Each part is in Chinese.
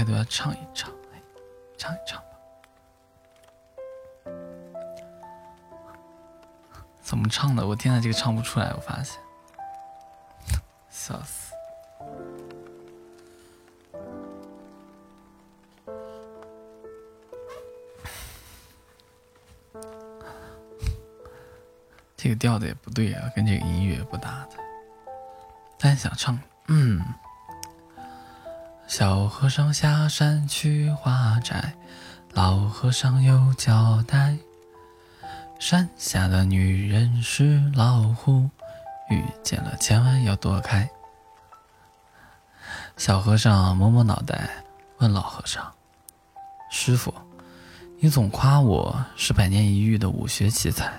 开都要唱一唱，哎，唱一唱吧。怎么唱的？我天呐，这个唱不出来，我发现，笑死。这个调子也不对啊，跟这个音乐不搭的。但想唱，嗯。小和尚下山去化斋，老和尚有交代。山下的女人是老虎，遇见了千万要躲开。小和尚摸摸脑袋，问老和尚：“师傅，你总夸我是百年一遇的武学奇才。”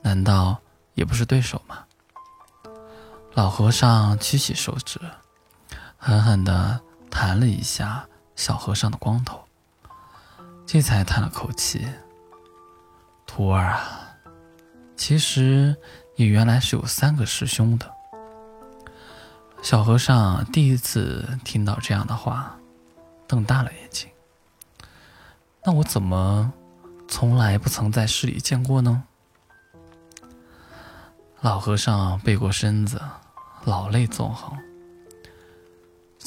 难道也不是对手吗？老和尚屈起手指，狠狠地弹了一下小和尚的光头，这才叹了口气：“徒儿啊，其实你原来是有三个师兄的。”小和尚第一次听到这样的话，瞪大了眼睛：“那我怎么从来不曾在市里见过呢？”老和尚背过身子，老泪纵横。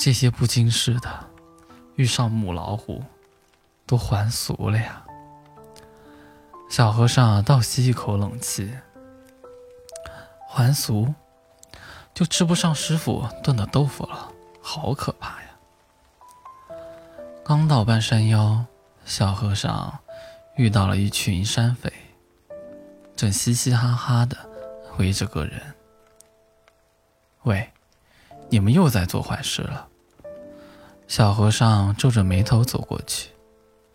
这些不经事的，遇上母老虎，都还俗了呀。小和尚倒吸一口冷气，还俗，就吃不上师傅炖的豆腐了，好可怕呀！刚到半山腰，小和尚遇到了一群山匪，正嘻嘻哈哈的。围着个人，喂，你们又在做坏事了。小和尚皱着眉头走过去，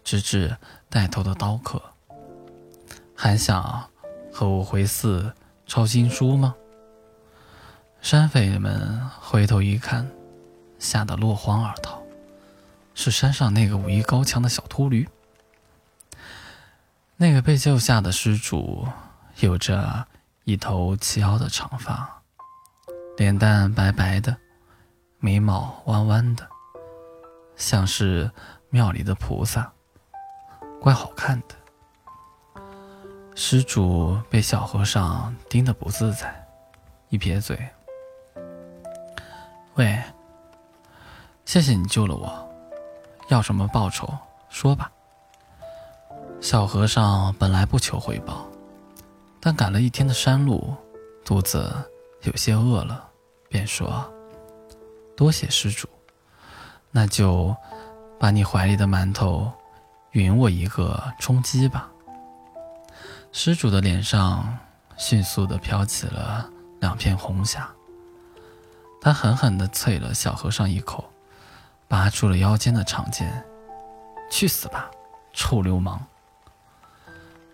直指带头的刀客，还想和我回寺抄经书吗？山匪们回头一看，吓得落荒而逃，是山上那个武艺高强的小秃驴。那个被救下的施主有着。一头齐腰的长发，脸蛋白白的，眉毛弯弯的，像是庙里的菩萨，怪好看的。施主被小和尚盯得不自在，一撇嘴：“喂，谢谢你救了我，要什么报酬说吧。”小和尚本来不求回报。但赶了一天的山路，肚子有些饿了，便说：“多谢施主，那就把你怀里的馒头匀我一个充饥吧。”施主的脸上迅速地飘起了两片红霞，他狠狠地啐了小和尚一口，拔出了腰间的长剑：“去死吧，臭流氓！”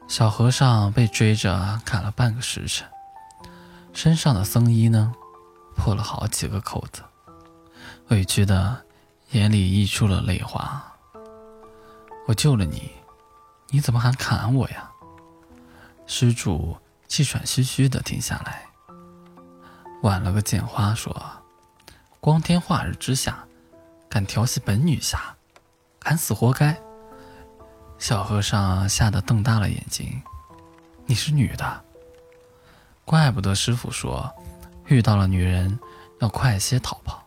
小和尚被追着赶了半个时辰，身上的僧衣呢，破了好几个口子，委屈的眼里溢出了泪花。我救了你，你怎么还砍我呀？施主气喘吁吁的停下来，挽了个剑花说：“光天化日之下，敢调戏本女侠，砍死活该。”小和尚吓得瞪大了眼睛：“你是女的？怪不得师傅说，遇到了女人要快些逃跑。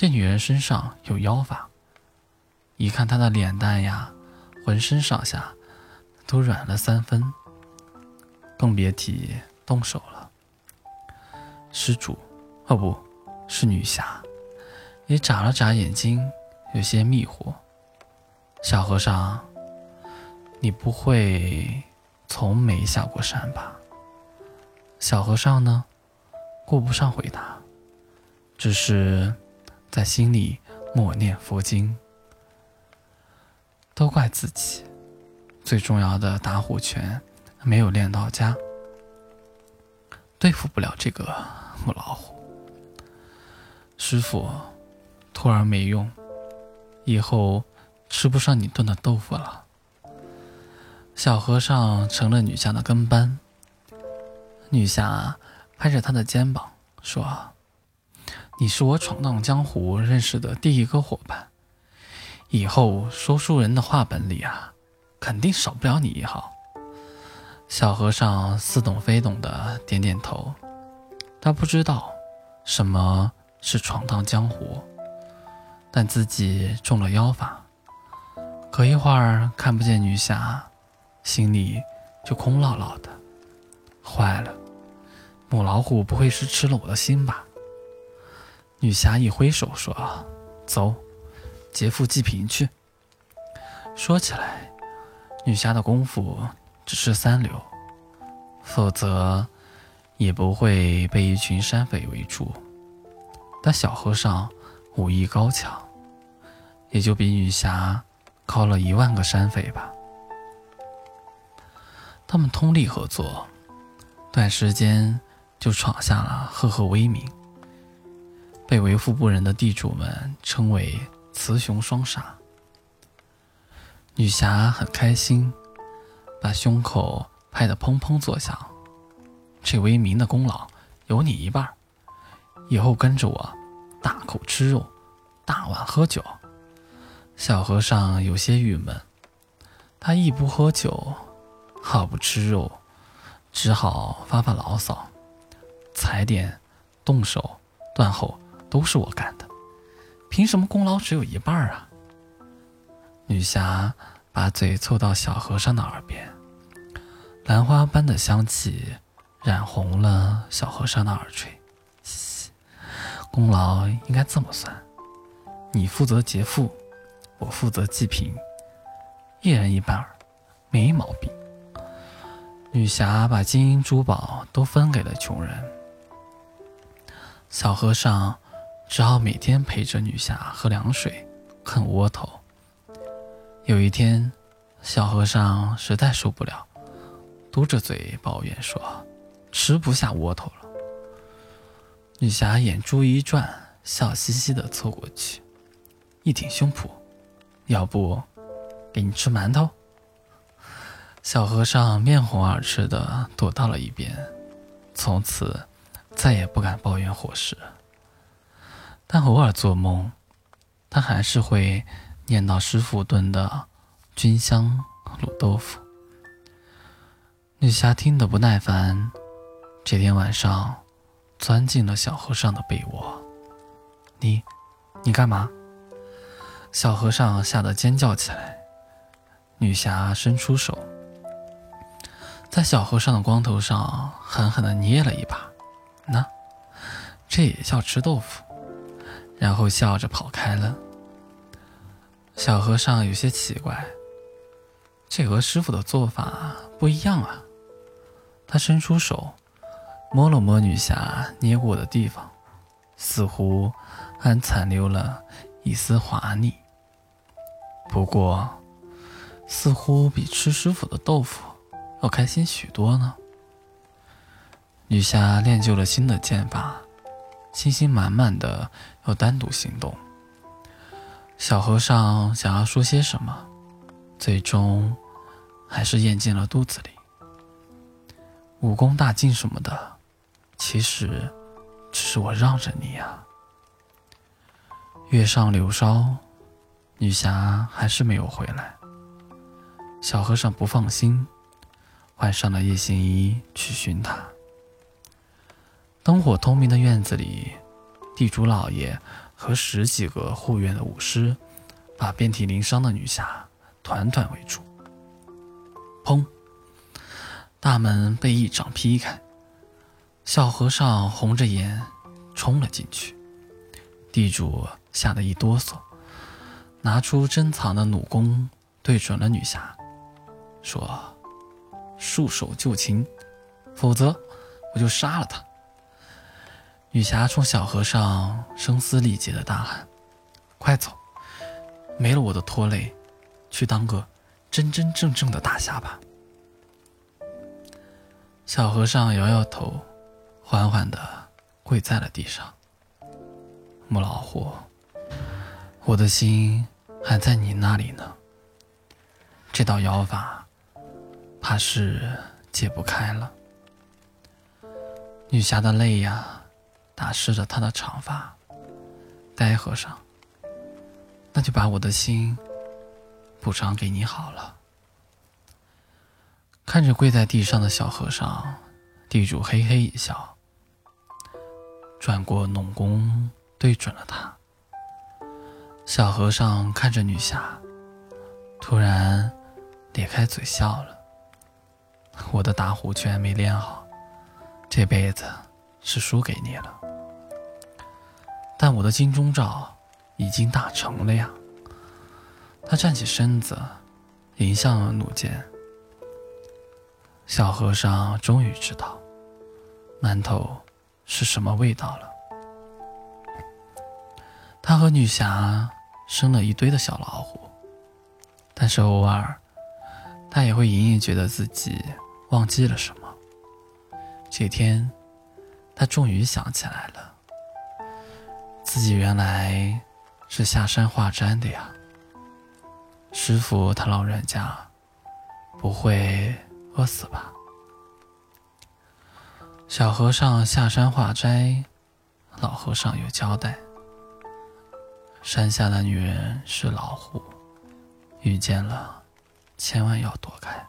这女人身上有妖法，一看她的脸蛋呀，浑身上下都软了三分，更别提动手了。”施主，哦，不是女侠，也眨了眨眼睛，有些迷糊。小和尚，你不会从没下过山吧？小和尚呢，顾不上回答，只是在心里默念佛经。都怪自己，最重要的打虎拳没有练到家，对付不了这个母老虎。师傅，徒儿没用，以后。吃不上你炖的豆腐了。小和尚成了女侠的跟班。女侠拍着他的肩膀说：“你是我闯荡江湖认识的第一个伙伴，以后说书人的话本里啊，肯定少不了你一号。小和尚似懂非懂的点点头，他不知道什么是闯荡江湖，但自己中了妖法，隔一会儿看不见女侠，心里就空落落的。坏了，母老虎不会是吃了我的心吧？女侠一挥手说：“走，劫富济贫去。”说起来，女侠的功夫只是三流，否则也不会被一群山匪围住。但小和尚武艺高强，也就比女侠高了一万个山匪吧。他们通力合作，短时间就闯下了赫赫威名。被为富不仁的地主们称为“雌雄双煞”。女侠很开心，把胸口拍得砰砰作响。这威名的功劳有你一半，以后跟着我，大口吃肉，大碗喝酒。小和尚有些郁闷，他一不喝酒，二不吃肉，只好发发牢骚，踩点，动手，断后。都是我干的，凭什么功劳只有一半啊？女侠把嘴凑到小和尚的耳边，兰花般的香气染红了小和尚的耳垂。嘻功劳应该这么算：你负责劫富，我负责济贫，一人一半，没毛病。女侠把金银珠宝都分给了穷人，小和尚。只好每天陪着女侠喝凉水，啃窝头。有一天，小和尚实在受不了，嘟着嘴抱怨说：“吃不下窝头了。”女侠眼珠一转，笑嘻嘻地凑过去，一挺胸脯：“要不给你吃馒头？”小和尚面红耳赤地躲到了一边，从此再也不敢抱怨伙食。但偶尔做梦，他还是会念叨师傅炖的菌香卤豆腐。女侠听得不耐烦，这天晚上钻进了小和尚的被窝。你，你干嘛？小和尚吓得尖叫起来。女侠伸出手，在小和尚的光头上狠狠地捏了一把。那，这也叫吃豆腐？然后笑着跑开了。小和尚有些奇怪，这和师傅的做法不一样啊。他伸出手，摸了摸女侠捏过的地方，似乎还残留了一丝滑腻。不过，似乎比吃师傅的豆腐要开心许多呢。女侠练就了新的剑法。信心满满的要单独行动。小和尚想要说些什么，最终还是咽进了肚子里。武功大进什么的，其实只是我让着你呀。月上柳梢，女侠还是没有回来。小和尚不放心，换上了夜行衣去寻她。灯火通明的院子里，地主老爷和十几个护院的武师，把遍体鳞伤的女侠团团围住。砰！大门被一掌劈开，小和尚红着眼冲了进去。地主吓得一哆嗦，拿出珍藏的弩弓，对准了女侠，说：“束手就擒，否则我就杀了他。”女侠冲小和尚声嘶力竭的大喊：“快走！没了我的拖累，去当个真真正正的大侠吧！”小和尚摇摇头，缓缓的跪在了地上。母老虎，我的心还在你那里呢。这道妖法，怕是解不开了。女侠的泪呀！打湿了他的长发，呆和尚，那就把我的心补偿给你好了。看着跪在地上的小和尚，地主嘿嘿一笑，转过农弓，对准了他。小和尚看着女侠，突然咧开嘴笑了。我的打虎拳没练好，这辈子是输给你了。但我的金钟罩已经打成了呀。他站起身子，迎向了弩箭。小和尚终于知道馒头是什么味道了。他和女侠生了一堆的小老虎，但是偶尔，他也会隐隐觉得自己忘记了什么。这天，他终于想起来了。自己原来是下山化斋的呀，师傅他老人家不会饿死吧？小和尚下山化斋，老和尚有交代：山下的女人是老虎，遇见了千万要躲开。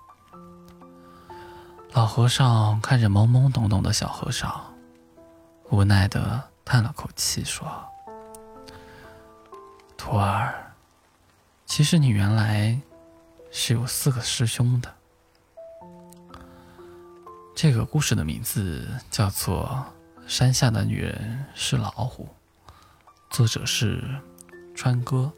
老和尚看着懵懵懂懂的小和尚，无奈的叹了口气说。徒儿，其实你原来是有四个师兄的。这个故事的名字叫做《山下的女人是老虎》，作者是川哥。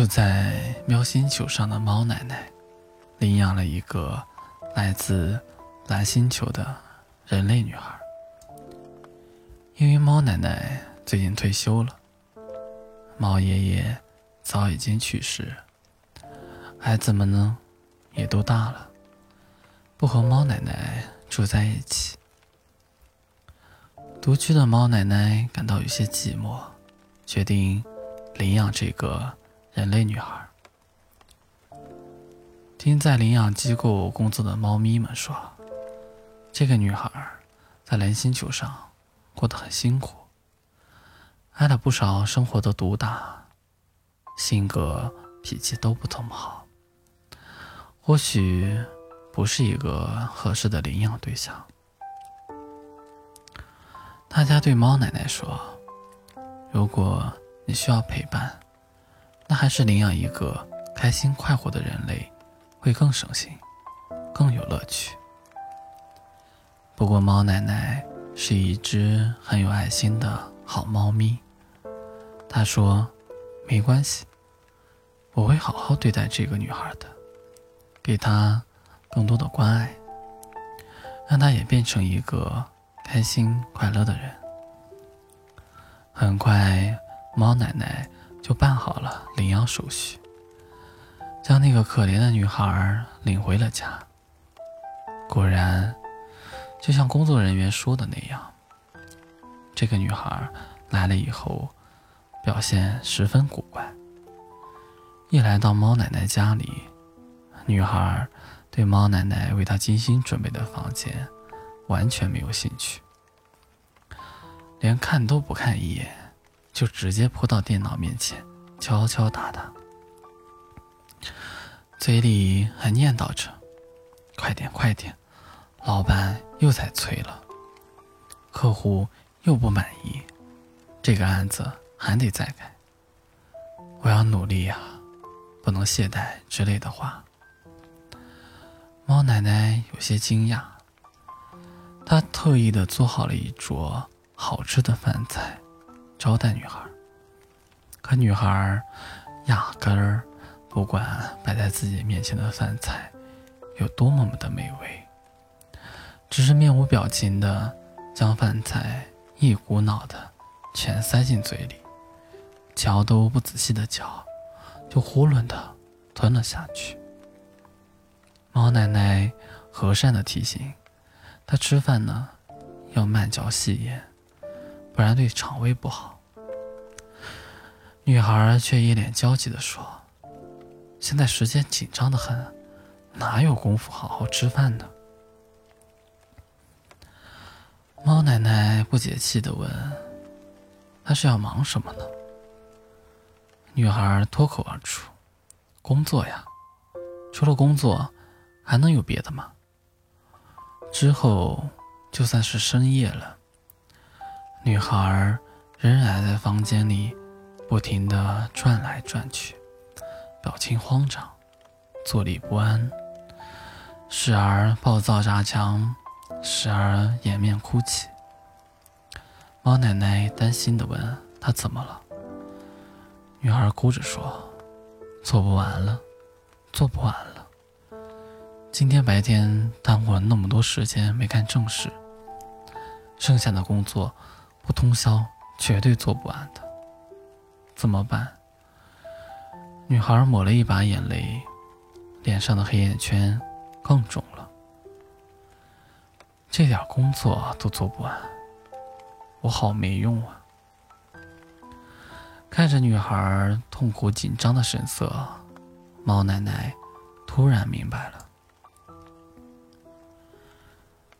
住在喵星球上的猫奶奶，领养了一个来自蓝星球的人类女孩。因为猫奶奶最近退休了，猫爷爷早已经去世，孩子们呢也都大了，不和猫奶奶住在一起。独居的猫奶奶感到有些寂寞，决定领养这个。人类女孩听在领养机构工作的猫咪们说，这个女孩在蓝星球上过得很辛苦，挨了不少生活的毒打，性格脾气都不怎么好，或许不是一个合适的领养对象。大家对猫奶奶说：“如果你需要陪伴。”那还是领养一个开心快活的人类，会更省心，更有乐趣。不过猫奶奶是一只很有爱心的好猫咪，她说：“没关系，我会好好对待这个女孩的，给她更多的关爱，让她也变成一个开心快乐的人。”很快，猫奶奶。就办好了领养手续，将那个可怜的女孩领回了家。果然，就像工作人员说的那样，这个女孩来了以后，表现十分古怪。一来到猫奶奶家里，女孩对猫奶奶为她精心准备的房间完全没有兴趣，连看都不看一眼。就直接扑到电脑面前，敲敲打打，嘴里还念叨着：“快点，快点，老板又在催了，客户又不满意，这个案子还得再改。我要努力呀，不能懈怠之类的话。”猫奶奶有些惊讶，她特意的做好了一桌好吃的饭菜。招待女孩，可女孩压根儿不管摆在自己面前的饭菜有多么么的美味，只是面无表情的将饭菜一股脑的全塞进嘴里，嚼都不仔细的嚼，就囫囵的吞了下去。猫奶奶和善的提醒她吃饭呢要慢嚼细咽。不然对肠胃不好。女孩却一脸焦急地说：“现在时间紧张的很，哪有功夫好好吃饭呢？猫奶奶不解气的问：“他是要忙什么呢？”女孩脱口而出：“工作呀，除了工作，还能有别的吗？”之后，就算是深夜了，女孩仍然在房间里不停的转来转去，表情慌张，坐立不安，时而暴躁砸墙。时而掩面哭泣。猫奶奶担心的问：“她怎么了？”女孩哭着说：“做不完了，做不完了。今天白天耽误了那么多时间没干正事，剩下的工作不通宵绝对做不完的。怎么办？”女孩抹了一把眼泪，脸上的黑眼圈更重了。这点工作都做不完，我好没用啊！看着女孩痛苦紧张的神色，猫奶奶突然明白了：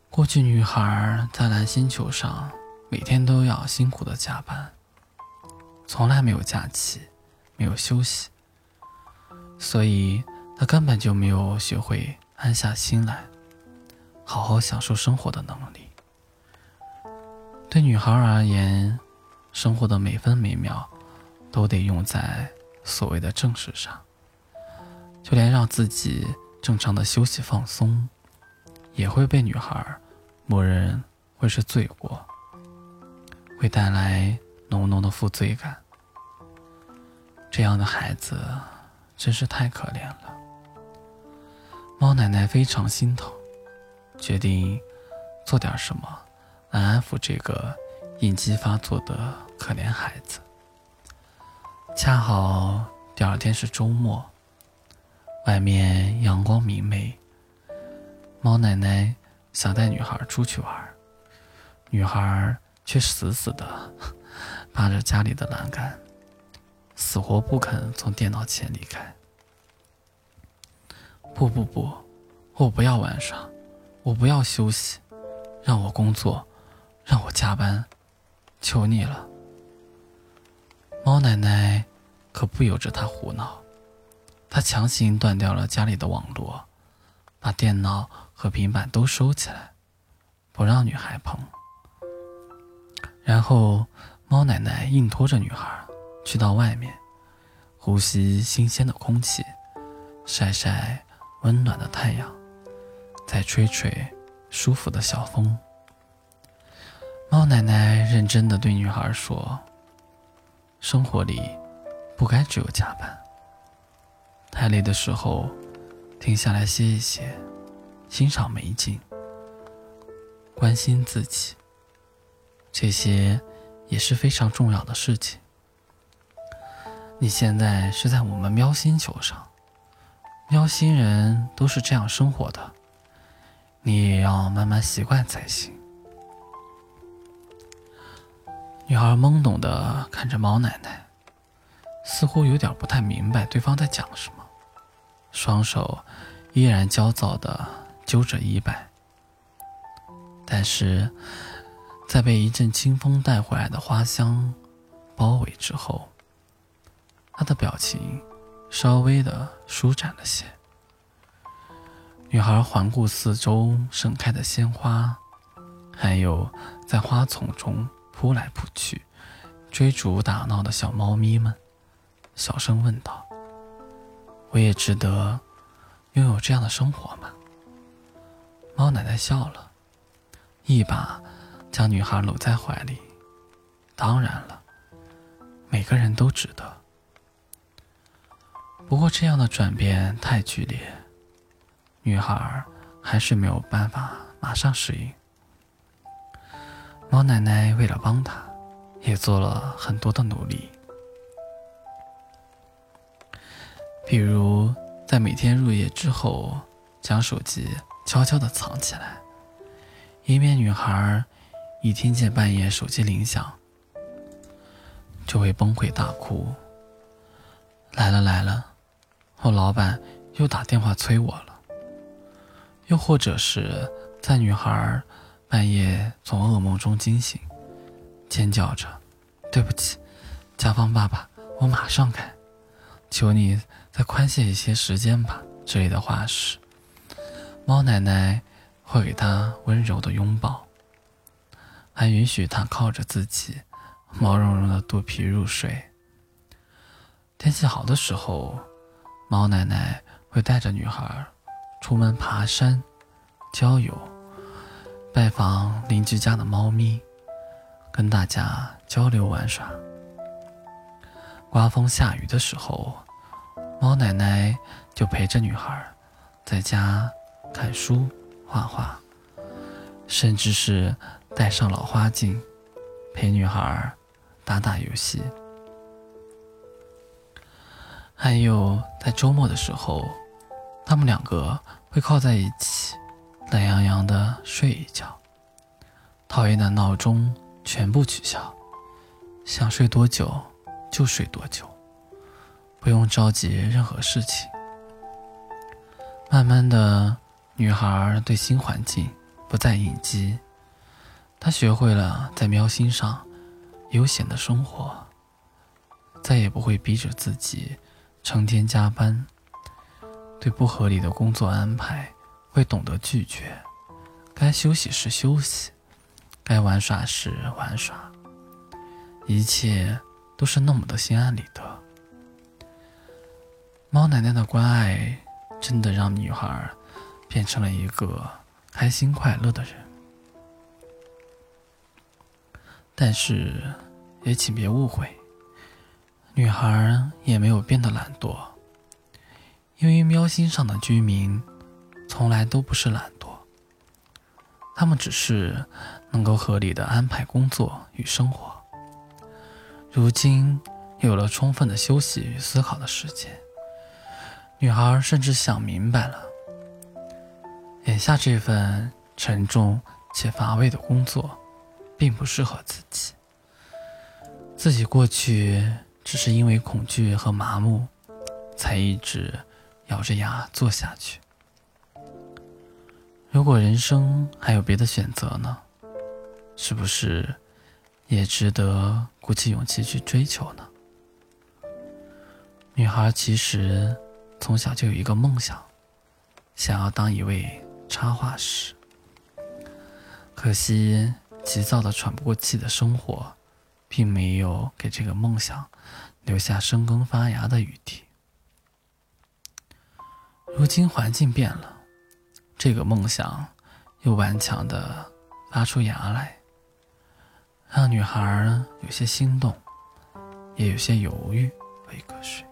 过去女孩在蓝星球上每天都要辛苦的加班，从来没有假期，没有休息，所以他根本就没有学会安下心来。好好享受生活的能力，对女孩而言，生活的每分每秒都得用在所谓的正事上。就连让自己正常的休息放松，也会被女孩默认会是罪过，会带来浓浓的负罪感。这样的孩子真是太可怜了，猫奶奶非常心疼。决定做点什么来安抚这个应激发作的可怜孩子。恰好第二天是周末，外面阳光明媚。猫奶奶想带女孩出去玩，女孩却死死的 扒着家里的栏杆，死活不肯从电脑前离开。不不不，我不要玩耍。我不要休息，让我工作，让我加班，求你了。猫奶奶可不由着他胡闹，她强行断掉了家里的网络，把电脑和平板都收起来，不让女孩碰。然后，猫奶奶硬拖着女孩去到外面，呼吸新鲜的空气，晒晒温暖的太阳。再吹吹舒服的小风。猫奶奶认真的对女孩说：“生活里不该只有加班。太累的时候，停下来歇一歇，欣赏美景，关心自己，这些也是非常重要的事情。你现在是在我们喵星球上，喵星人都是这样生活的。”你也要慢慢习惯才行。女孩懵懂的看着猫奶奶，似乎有点不太明白对方在讲什么，双手依然焦躁的揪着衣摆。但是，在被一阵清风带回来的花香包围之后，她的表情稍微的舒展了些。女孩环顾四周盛开的鲜花，还有在花丛中扑来扑去、追逐打闹的小猫咪们，小声问道：“我也值得拥有这样的生活吗？”猫奶奶笑了，一把将女孩搂在怀里：“当然了，每个人都值得。不过这样的转变太剧烈。”女孩还是没有办法马上适应。猫奶奶为了帮她，也做了很多的努力，比如在每天入夜之后，将手机悄悄的藏起来，以免女孩一听见半夜手机铃响，就会崩溃大哭。来了来了，我老板又打电话催我了。又或者是在女孩半夜从噩梦中惊醒，尖叫着：“对不起，甲方爸爸，我马上改，求你再宽限一些时间吧。”之类的话时，猫奶奶会给他温柔的拥抱，还允许他靠着自己毛茸茸的肚皮入睡。天气好的时候，猫奶奶会带着女孩出门爬山、郊游、拜访邻居家的猫咪，跟大家交流玩耍。刮风下雨的时候，猫奶奶就陪着女孩在家。看书、画画，甚至是戴上老花镜，陪女孩打打游戏。还有在周末的时候，他们两个会靠在一起，懒洋洋的睡一觉，讨厌的闹钟全部取消，想睡多久就睡多久，不用着急任何事情。慢慢的。女孩对新环境不再应激，她学会了在喵星上悠闲的生活，再也不会逼着自己成天加班。对不合理的工作安排会懂得拒绝，该休息时休息，该玩耍时玩耍，一切都是那么的心安理得。猫奶奶的关爱真的让女孩。变成了一个开心快乐的人，但是也请别误会，女孩也没有变得懒惰，因为喵星上的居民从来都不是懒惰，他们只是能够合理的安排工作与生活。如今有了充分的休息与思考的时间，女孩甚至想明白了。眼下这份沉重且乏味的工作，并不适合自己。自己过去只是因为恐惧和麻木，才一直咬着牙做下去。如果人生还有别的选择呢？是不是也值得鼓起勇气去追求呢？女孩其实从小就有一个梦想，想要当一位。插画师，可惜急躁的喘不过气的生活，并没有给这个梦想留下生根发芽的余地。如今环境变了，这个梦想又顽强的发出芽来，让女孩有些心动，也有些犹豫，喂个水。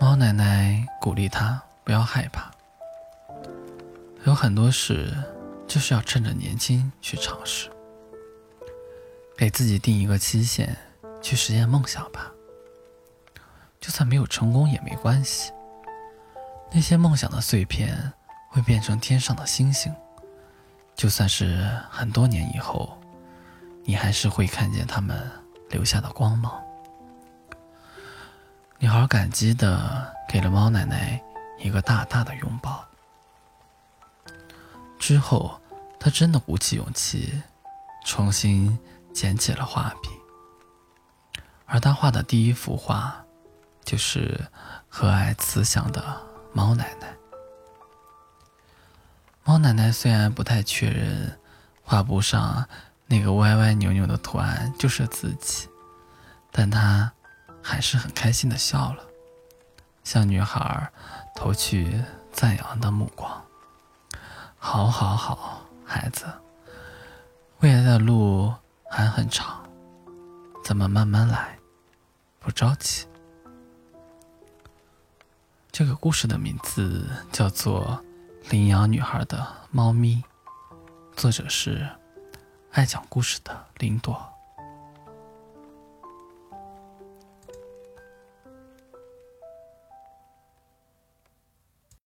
猫奶奶鼓励他不要害怕，有很多事就是要趁着年轻去尝试，给自己定一个期限去实现梦想吧。就算没有成功也没关系，那些梦想的碎片会变成天上的星星，就算是很多年以后，你还是会看见他们留下的光芒。女孩感激的给了猫奶奶一个大大的拥抱。之后，她真的鼓起勇气，重新捡起了画笔。而她画的第一幅画，就是和蔼慈祥的猫奶奶。猫奶奶虽然不太确认画布上那个歪歪扭扭的图案就是自己，但她。还是很开心的笑了，向女孩投去赞扬的目光。好，好，好，孩子，未来的路还很长，咱们慢慢来，不着急。这个故事的名字叫做《领养女孩的猫咪》，作者是爱讲故事的林朵。